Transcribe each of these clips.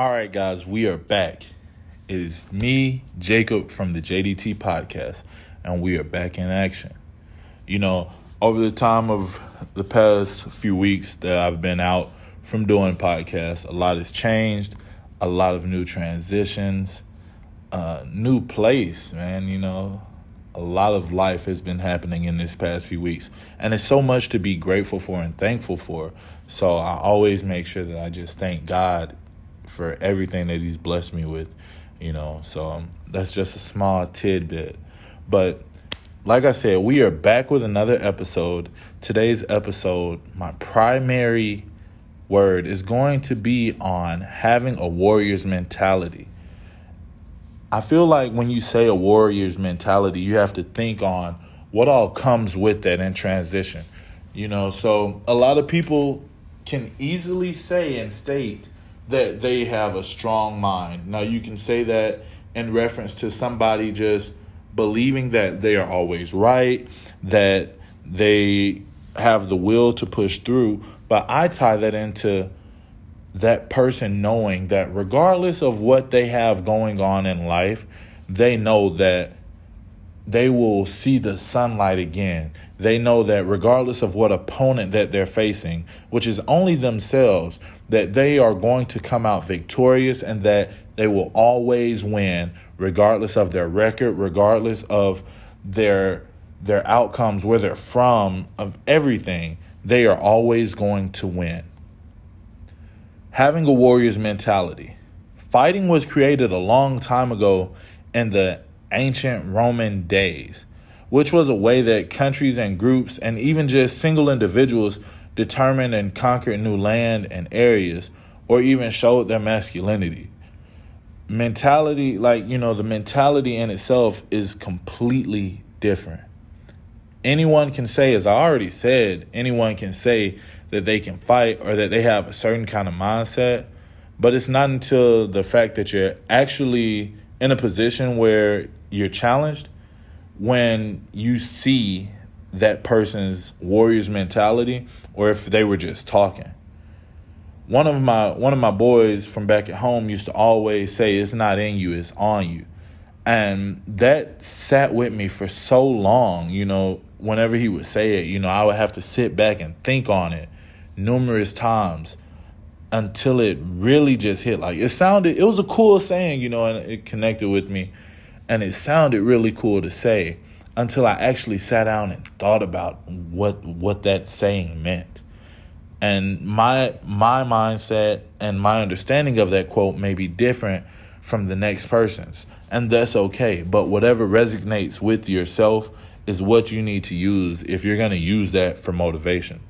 All right, guys, we are back. It is me, Jacob from the JDT podcast, and we are back in action. You know, over the time of the past few weeks that I've been out from doing podcasts, a lot has changed, a lot of new transitions, uh, new place, man. You know, a lot of life has been happening in this past few weeks, and it's so much to be grateful for and thankful for. So I always make sure that I just thank God for everything that he's blessed me with, you know. So um, that's just a small tidbit. But like I said, we are back with another episode. Today's episode, my primary word is going to be on having a warrior's mentality. I feel like when you say a warrior's mentality, you have to think on what all comes with that in transition. You know, so a lot of people can easily say and state that they have a strong mind. Now, you can say that in reference to somebody just believing that they are always right, that they have the will to push through. But I tie that into that person knowing that regardless of what they have going on in life, they know that they will see the sunlight again. They know that regardless of what opponent that they're facing, which is only themselves, that they are going to come out victorious and that they will always win regardless of their record, regardless of their their outcomes, where they're from, of everything, they are always going to win. Having a warrior's mentality. Fighting was created a long time ago in the ancient Roman days, which was a way that countries and groups and even just single individuals determined and conquered new land and areas or even showed their masculinity. Mentality, like, you know, the mentality in itself is completely different. Anyone can say, as I already said, anyone can say that they can fight or that they have a certain kind of mindset, but it's not until the fact that you're actually in a position where you're challenged when you see that person's warrior's mentality or if they were just talking. One of my one of my boys from back at home used to always say it's not in you, it's on you. And that sat with me for so long, you know, whenever he would say it, you know, I would have to sit back and think on it numerous times until it really just hit like it sounded it was a cool saying, you know, and it connected with me and it sounded really cool to say until I actually sat down and thought about what what that saying meant. And my my mindset and my understanding of that quote may be different from the next person's. And that's okay. But whatever resonates with yourself is what you need to use if you're going to use that for motivation.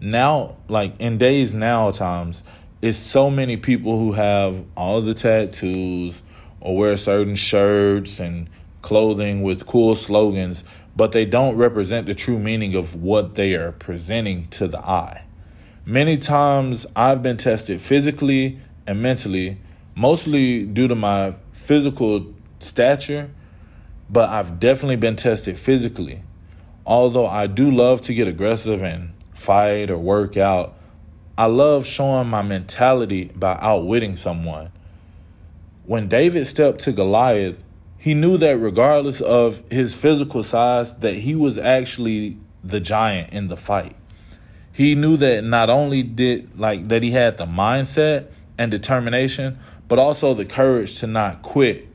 Now, like in days now times, it's so many people who have all the tattoos or wear certain shirts and clothing with cool slogans, but they don't represent the true meaning of what they are presenting to the eye. Many times I've been tested physically and mentally, mostly due to my physical stature, but I've definitely been tested physically. Although I do love to get aggressive and fight or work out, I love showing my mentality by outwitting someone. When David stepped to Goliath, he knew that regardless of his physical size that he was actually the giant in the fight. He knew that not only did like that he had the mindset and determination, but also the courage to not quit.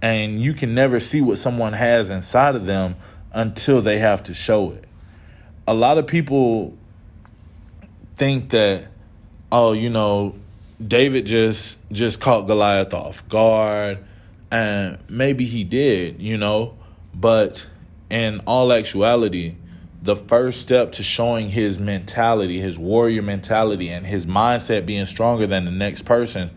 And you can never see what someone has inside of them until they have to show it. A lot of people think that oh, you know, David just just caught Goliath off guard, and maybe he did, you know, but in all actuality, the first step to showing his mentality, his warrior mentality, and his mindset being stronger than the next person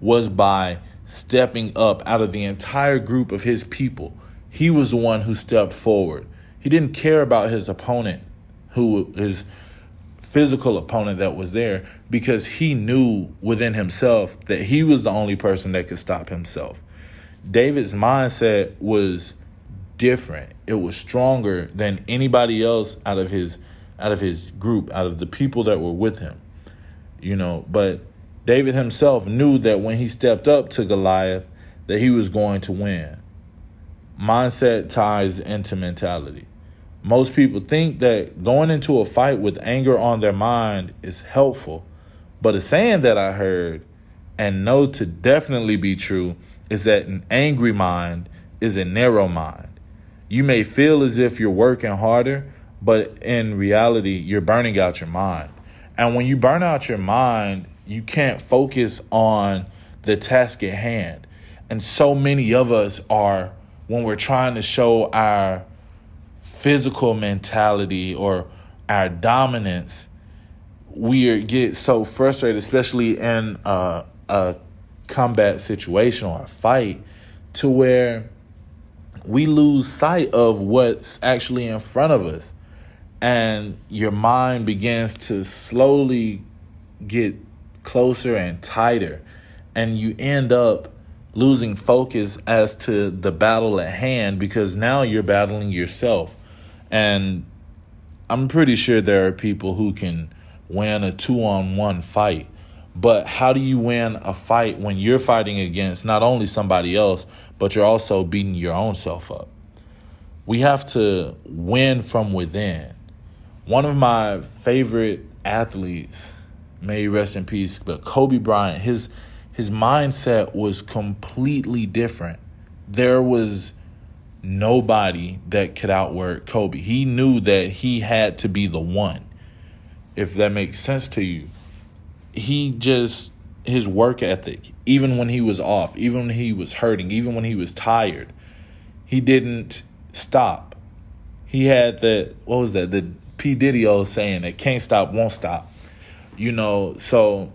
was by stepping up out of the entire group of his people. He was the one who stepped forward. He didn't care about his opponent, who his physical opponent that was there because he knew within himself that he was the only person that could stop himself. David's mindset was different. It was stronger than anybody else out of his out of his group, out of the people that were with him. You know, but David himself knew that when he stepped up to Goliath, that he was going to win. Mindset ties into mentality. Most people think that going into a fight with anger on their mind is helpful, but a saying that I heard and know to definitely be true is that an angry mind is a narrow mind. You may feel as if you're working harder, but in reality, you're burning out your mind. And when you burn out your mind, you can't focus on the task at hand. And so many of us are, when we're trying to show our physical mentality or our dominance, we get so frustrated, especially in a, a combat situation or a fight, to where we lose sight of what's actually in front of us. And your mind begins to slowly get closer and tighter. And you end up losing focus as to the battle at hand because now you're battling yourself. And I'm pretty sure there are people who can win a two on one fight. But how do you win a fight when you're fighting against not only somebody else, but you're also beating your own self up? We have to win from within. One of my favorite athletes, may rest in peace, but Kobe Bryant, his his mindset was completely different. There was nobody that could outwork Kobe. He knew that he had to be the one. If that makes sense to you he just his work ethic, even when he was off, even when he was hurting, even when he was tired, he didn't stop. He had the what was that? The P Diddy old saying that can't stop, won't stop. You know, so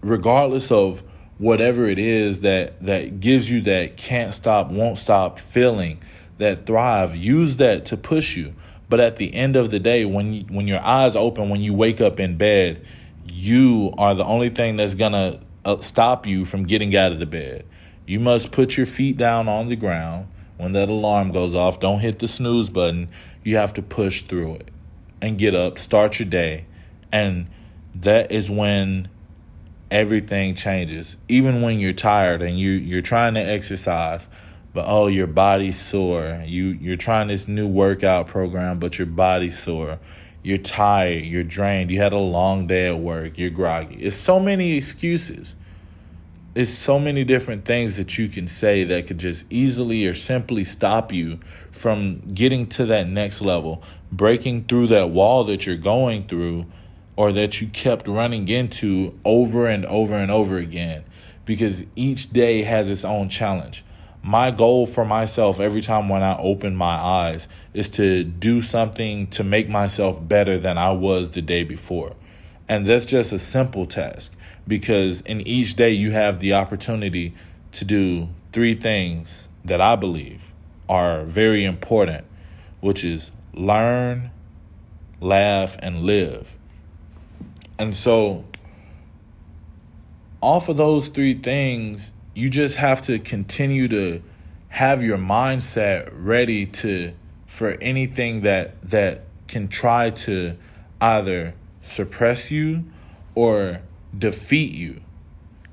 regardless of whatever it is that that gives you that can't stop, won't stop feeling, that thrive, use that to push you. But at the end of the day, when you, when your eyes open, when you wake up in bed, you are the only thing that's going to uh, stop you from getting out of the bed. You must put your feet down on the ground. When that alarm goes off, don't hit the snooze button. You have to push through it and get up, start your day. And that is when everything changes. Even when you're tired and you you're trying to exercise, but oh your body's sore. You you're trying this new workout program, but your body's sore you're tired, you're drained, you had a long day at work, you're groggy. It's so many excuses. It's so many different things that you can say that could just easily or simply stop you from getting to that next level, breaking through that wall that you're going through or that you kept running into over and over and over again because each day has its own challenge my goal for myself every time when I open my eyes is to do something to make myself better than I was the day before. And that's just a simple task because in each day you have the opportunity to do three things that I believe are very important, which is learn, laugh, and live. And so, off of those three things, you just have to continue to have your mindset ready to for anything that that can try to either suppress you or defeat you.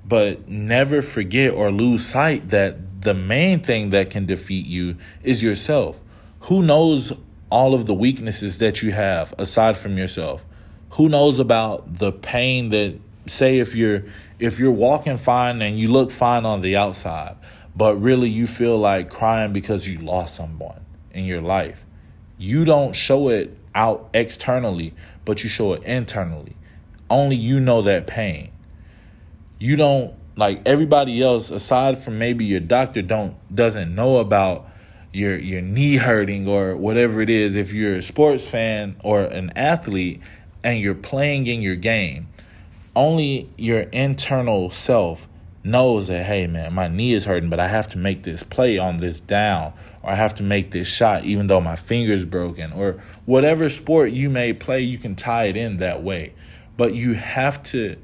But never forget or lose sight that the main thing that can defeat you is yourself. Who knows all of the weaknesses that you have aside from yourself? Who knows about the pain that say if you're if you're walking fine and you look fine on the outside, but really you feel like crying because you lost someone in your life. You don't show it out externally, but you show it internally. Only you know that pain. You don't like everybody else aside from maybe your doctor don't doesn't know about your your knee hurting or whatever it is if you're a sports fan or an athlete and you're playing in your game only your internal self knows that hey man my knee is hurting but i have to make this play on this down or i have to make this shot even though my finger's broken or whatever sport you may play you can tie it in that way. But you have to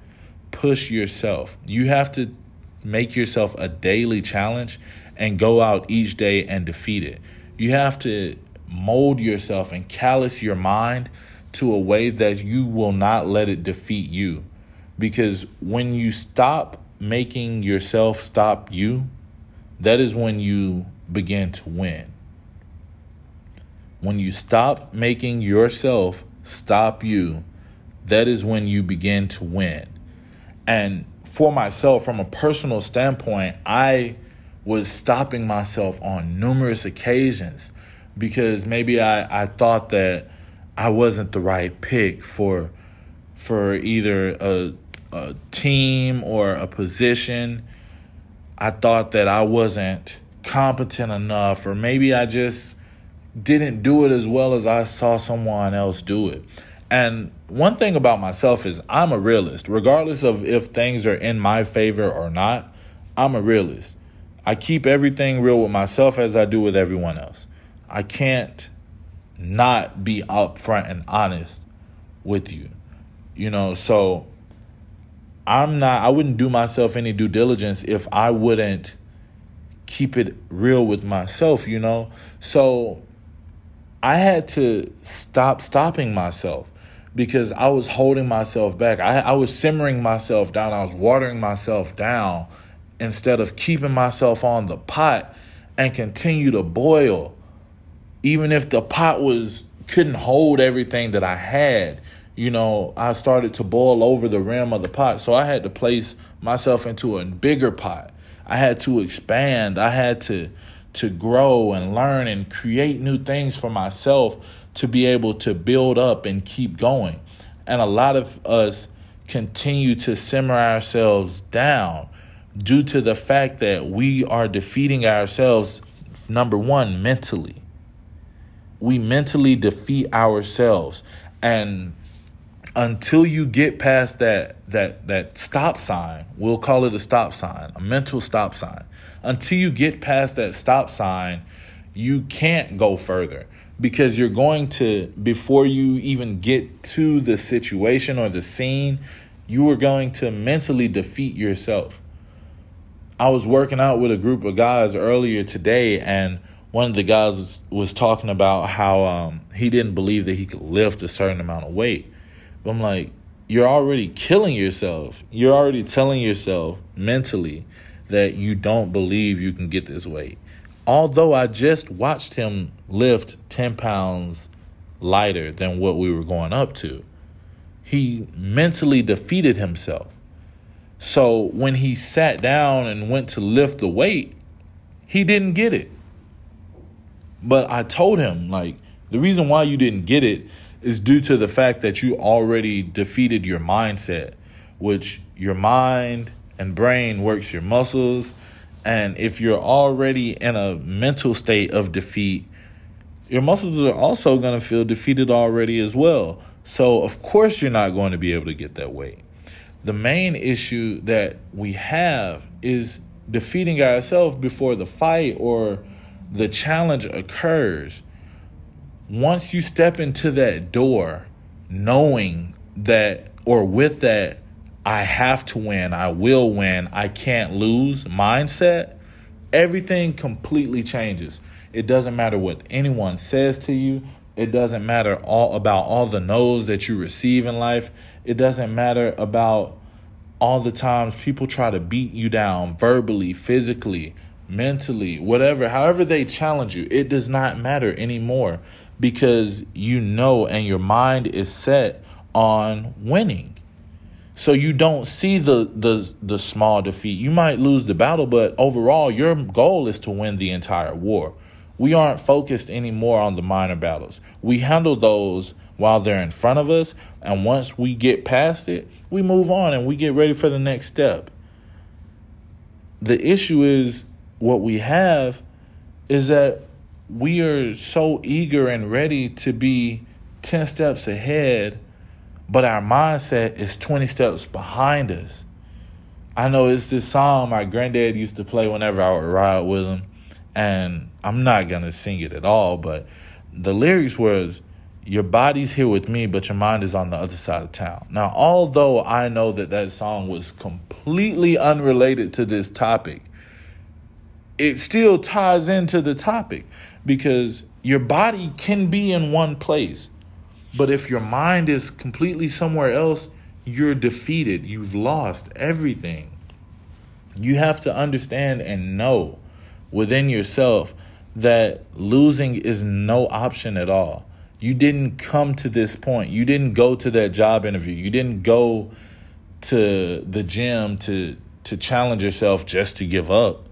push yourself. You have to make yourself a daily challenge and go out each day and defeat it. You have to mold yourself and callous your mind to a way that you will not let it defeat you Because when you stop making yourself stop you, that is when you begin to win. When you stop making yourself stop you, that is when you begin to win. And for myself, from a personal standpoint, I was stopping myself on numerous occasions because maybe I, I thought that I wasn't the right pick for for either a, a team or a position. I thought that I wasn't competent enough, or maybe I just didn't do it as well as I saw someone else do it. And one thing about myself is I'm a realist. Regardless of if things are in my favor or not, I'm a realist. I keep everything real with myself as I do with everyone else. I can't not be upfront and honest with you. You know, so I'm not I wouldn't do myself any due diligence if I wouldn't keep it real with myself, you know? So I had to stop stopping myself because I was holding myself back. I, I was simmering myself down. I was watering myself down instead of keeping myself on the pot and continue to boil. Even if the pot was couldn't hold everything that I had, you know, I started to boil over the rim of the pot. So I had to place myself into a bigger pot. I had to expand. I had to to grow and learn and create new things for myself to be able to build up and keep going. And a lot of us continue to simmer ourselves down due to the fact that we are defeating ourselves, number one, mentally. We mentally defeat ourselves. And until you get past that that that stop sign, we'll call it a stop sign, a mental stop sign. Until you get past that stop sign, you can't go further because you're going to before you even get to the situation or the scene, you are going to mentally defeat yourself. I was working out with a group of guys earlier today and one of the guys was, talking about how um, he didn't believe that he could lift a certain amount of weight but I'm like, you're already killing yourself. You're already telling yourself mentally that you don't believe you can get this weight. Although I just watched him lift 10 pounds lighter than what we were going up to, he mentally defeated himself. So when he sat down and went to lift the weight, he didn't get it. But I told him, like, the reason why you didn't get it is due to the fact that you already defeated your mindset, which your mind and brain works your muscles. And if you're already in a mental state of defeat, your muscles are also going to feel defeated already as well. So, of course, you're not going to be able to get that weight. The main issue that we have is defeating ourselves before the fight or the challenge occurs once you step into that door, knowing that or with that, I have to win, I will win, I can't lose mindset, everything completely changes. It doesn't matter what anyone says to you. It doesn't matter all about all the no's that you receive in life. It doesn't matter about all the times people try to beat you down verbally, physically, mentally, whatever, however they challenge you. It does not matter anymore because you know and your mind is set on winning. So you don't see the the the small defeat. You might lose the battle, but overall your goal is to win the entire war. We aren't focused anymore on the minor battles. We handle those while they're in front of us, and once we get past it, we move on and we get ready for the next step. The issue is what we have is that we are so eager and ready to be 10 steps ahead, but our mindset is 20 steps behind us. I know it's this song my granddad used to play whenever I would ride with him, and I'm not going to sing it at all, but the lyrics was, Your body's here with me, but your mind is on the other side of town. Now, although I know that that song was completely unrelated to this topic, it still ties into the topic because your body can be in one place, but if your mind is completely somewhere else, you're defeated. You've lost everything. You have to understand and know within yourself that losing is no option at all. You didn't come to this point. You didn't go to that job interview. You didn't go to the gym to to challenge yourself just to give up.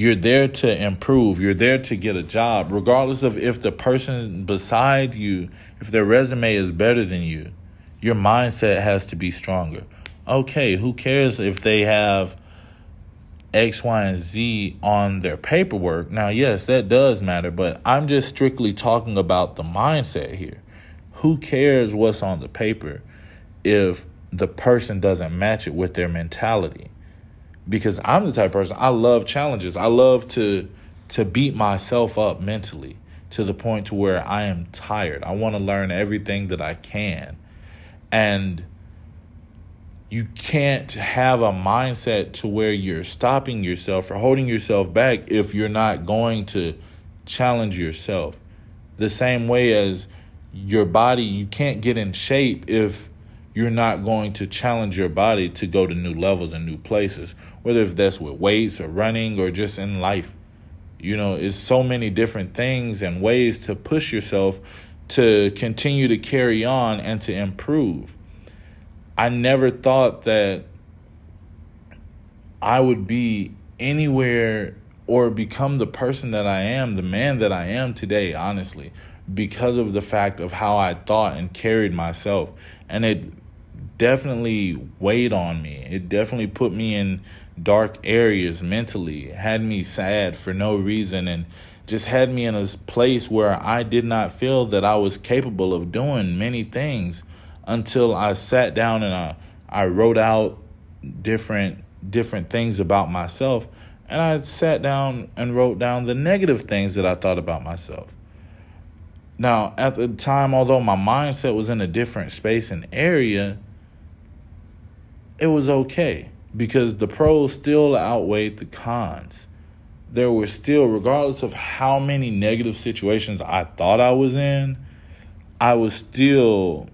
You're there to improve. You're there to get a job, regardless of if the person beside you, if their resume is better than you. Your mindset has to be stronger. Okay, who cares if they have X, Y, and Z on their paperwork. Now, yes, that does matter, but I'm just strictly talking about the mindset here. Who cares what's on the paper if the person doesn't match it with their mentality? Because I'm the type of person I love challenges. I love to to beat myself up mentally to the point to where I am tired. I want to learn everything that I can. And you can't have a mindset to where you're stopping yourself or holding yourself back if you're not going to challenge yourself. The same way as your body, you can't get in shape if you're not going to challenge your body to go to new levels and new places, whether if that's with weights or running or just in life. You know, it's so many different things and ways to push yourself to continue to carry on and to improve. I never thought that I would be anywhere or become the person that I am, the man that I am today, honestly, because of the fact of how I thought and carried myself. And it definitely weighed on me. It definitely put me in dark areas mentally, had me sad for no reason, and just had me in a place where I did not feel that I was capable of doing many things until I sat down and I, I wrote out different different things about myself and I sat down and wrote down the negative things that I thought about myself. Now, at the time, although my mindset was in a different space and area, it was okay because the pros still outweighed the cons. There were still, regardless of how many negative situations I thought I was in, I was still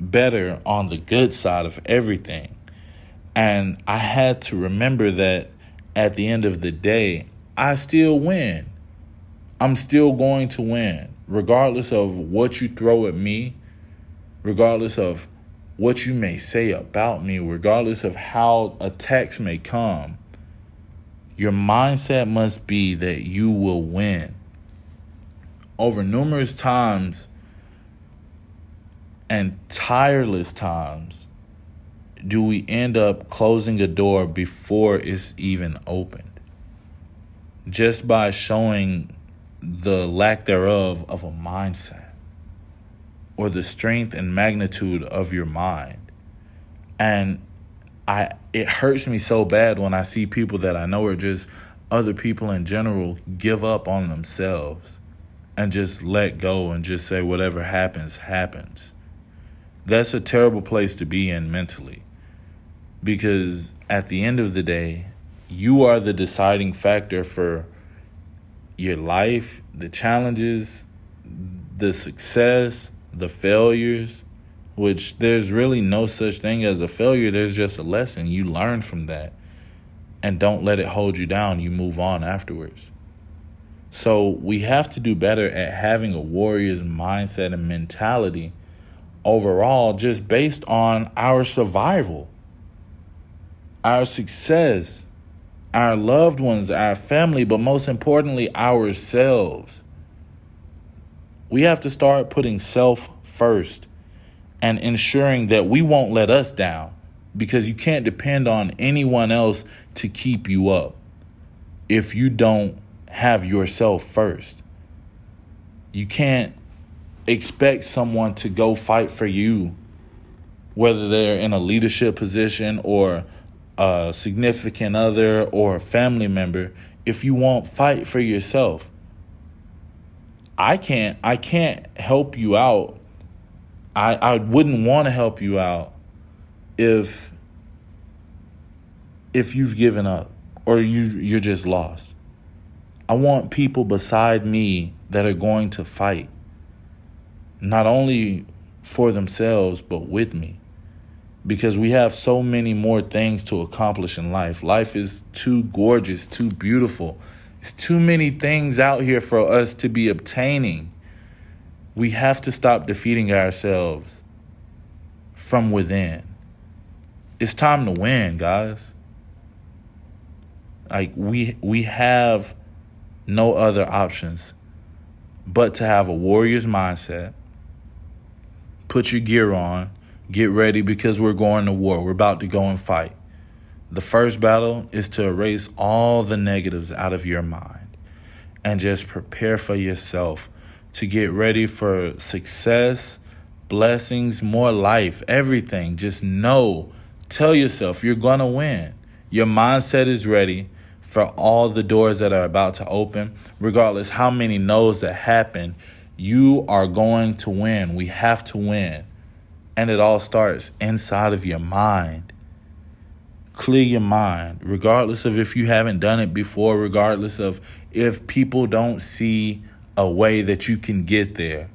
better on the good side of everything. And I had to remember that at the end of the day, I still win. I'm still going to win, regardless of what you throw at me, regardless of what you may say about me, regardless of how attacks may come. Your mindset must be that you will win. Over numerous times, and tireless times do we end up closing a door before it's even opened just by showing the lack thereof of a mindset or the strength and magnitude of your mind and i it hurts me so bad when i see people that i know are just other people in general give up on themselves and just let go and just say whatever happens happens that's a terrible place to be in mentally. Because at the end of the day, you are the deciding factor for your life, the challenges, the success, the failures, which there's really no such thing as a failure. There's just a lesson. You learn from that. And don't let it hold you down. You move on afterwards. So we have to do better at having a warrior's mindset and mentality overall just based on our survival, our success, our loved ones, our family, but most importantly, ourselves. We have to start putting self first and ensuring that we won't let us down because you can't depend on anyone else to keep you up if you don't have yourself first. You can't expect someone to go fight for you, whether they're in a leadership position or a significant other or a family member, if you won't fight for yourself. I can't I can't help you out. I, I wouldn't want to help you out if if you've given up or you you're just lost. I want people beside me that are going to fight not only for themselves, but with me. because we have so many more things to accomplish in life. Life is too gorgeous, too beautiful. It's too many things out here for us to be obtaining. We have to stop defeating ourselves from within. It's time to win, guys. Like we we have no other options but to have a warrior's mindset. Put your gear on, get ready because we're going to war. We're about to go and fight. The first battle is to erase all the negatives out of your mind and just prepare for yourself to get ready for success, blessings, more life, everything. Just know, tell yourself you're going to win. Your mindset is ready for all the doors that are about to open, regardless how many no's that happen, you are going to win. We have to win. And it all starts inside of your mind. Clear your mind, regardless of if you haven't done it before, regardless of if people don't see a way that you can get there,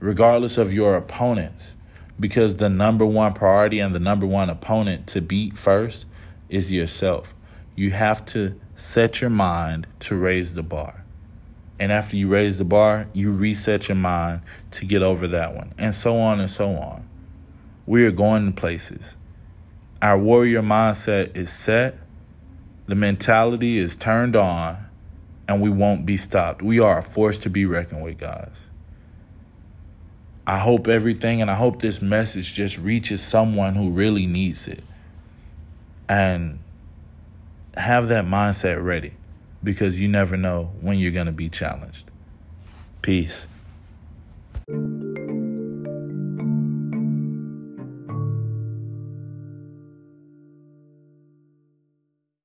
regardless of your opponents. Because the number one priority and the number one opponent to beat first is yourself. You have to set your mind to raise the bar. And after you raise the bar, you reset your mind to get over that one, and so on and so on. We are going places. Our warrior mindset is set, the mentality is turned on, and we won't be stopped. We are a force to be reckoned with, guys. I hope everything and I hope this message just reaches someone who really needs it. And have that mindset ready because you never know when you're going to be challenged. Peace.